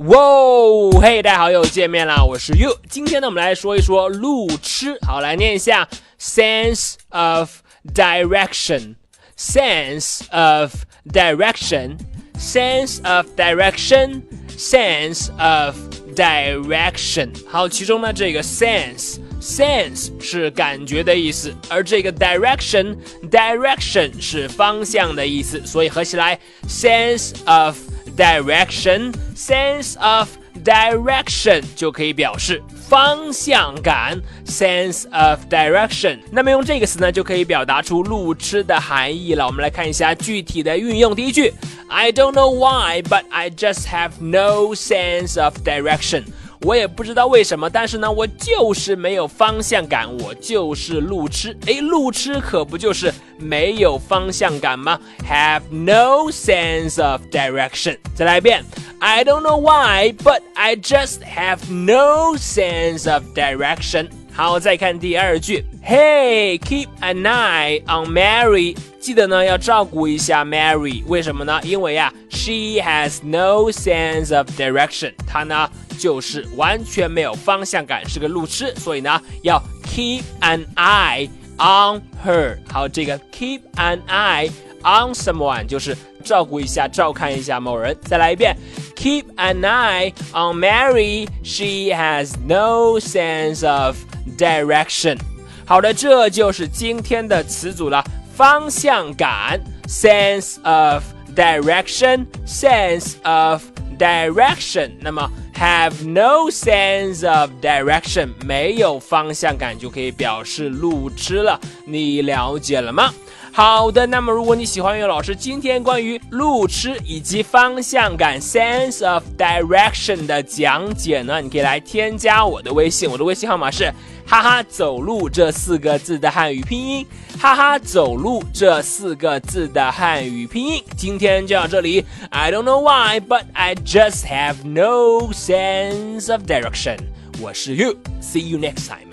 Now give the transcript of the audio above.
哇，嘿，大家好，又见面啦！我是 You。今天呢，我们来说一说路痴。好，来念一下 sense of direction，sense of direction，sense of direction，sense of direction。好，其中呢，这个 sense sense 是感觉的意思，而这个 direction direction 是方向的意思，所以合起来 sense of。 Direction, sense of direction 就可以表示方向感。Sense of direction，那么用这个词呢，就可以表达出路痴的含义了。我们来看一下具体的运用。第一句，I don't know why, but I just have no sense of direction。我也不知道为什么，但是呢，我就是没有方向感，我就是路痴。诶，路痴可不就是没有方向感吗？Have no sense of direction。再来一遍，I don't know why, but I just have no sense of direction。好，再看第二句，Hey, keep an eye on Mary。记得呢要照顾一下 Mary，为什么呢？因为呀，she has no sense of direction。她呢？就是完全没有方向感，是个路痴，所以呢要 keep an eye on her。好，这个 keep an eye on someone 就是照顾一下、照看一下某人。再来一遍，keep an eye on Mary。She has no sense of direction。好的，这就是今天的词组了，方向感，sense of direction，sense of direction。那么 Have no sense of direction，没有方向感就可以表示路痴了，你了解了吗？好的，那么如果你喜欢岳老师今天关于路痴以及方向感 sense of direction 的讲解呢，你可以来添加我的微信，我的微信号码是哈哈走路这四个字的汉语拼音，哈哈走路这四个字的汉语拼音。今天就到这里，I don't know why, but I just have no sense of direction。我是 You，see you next time。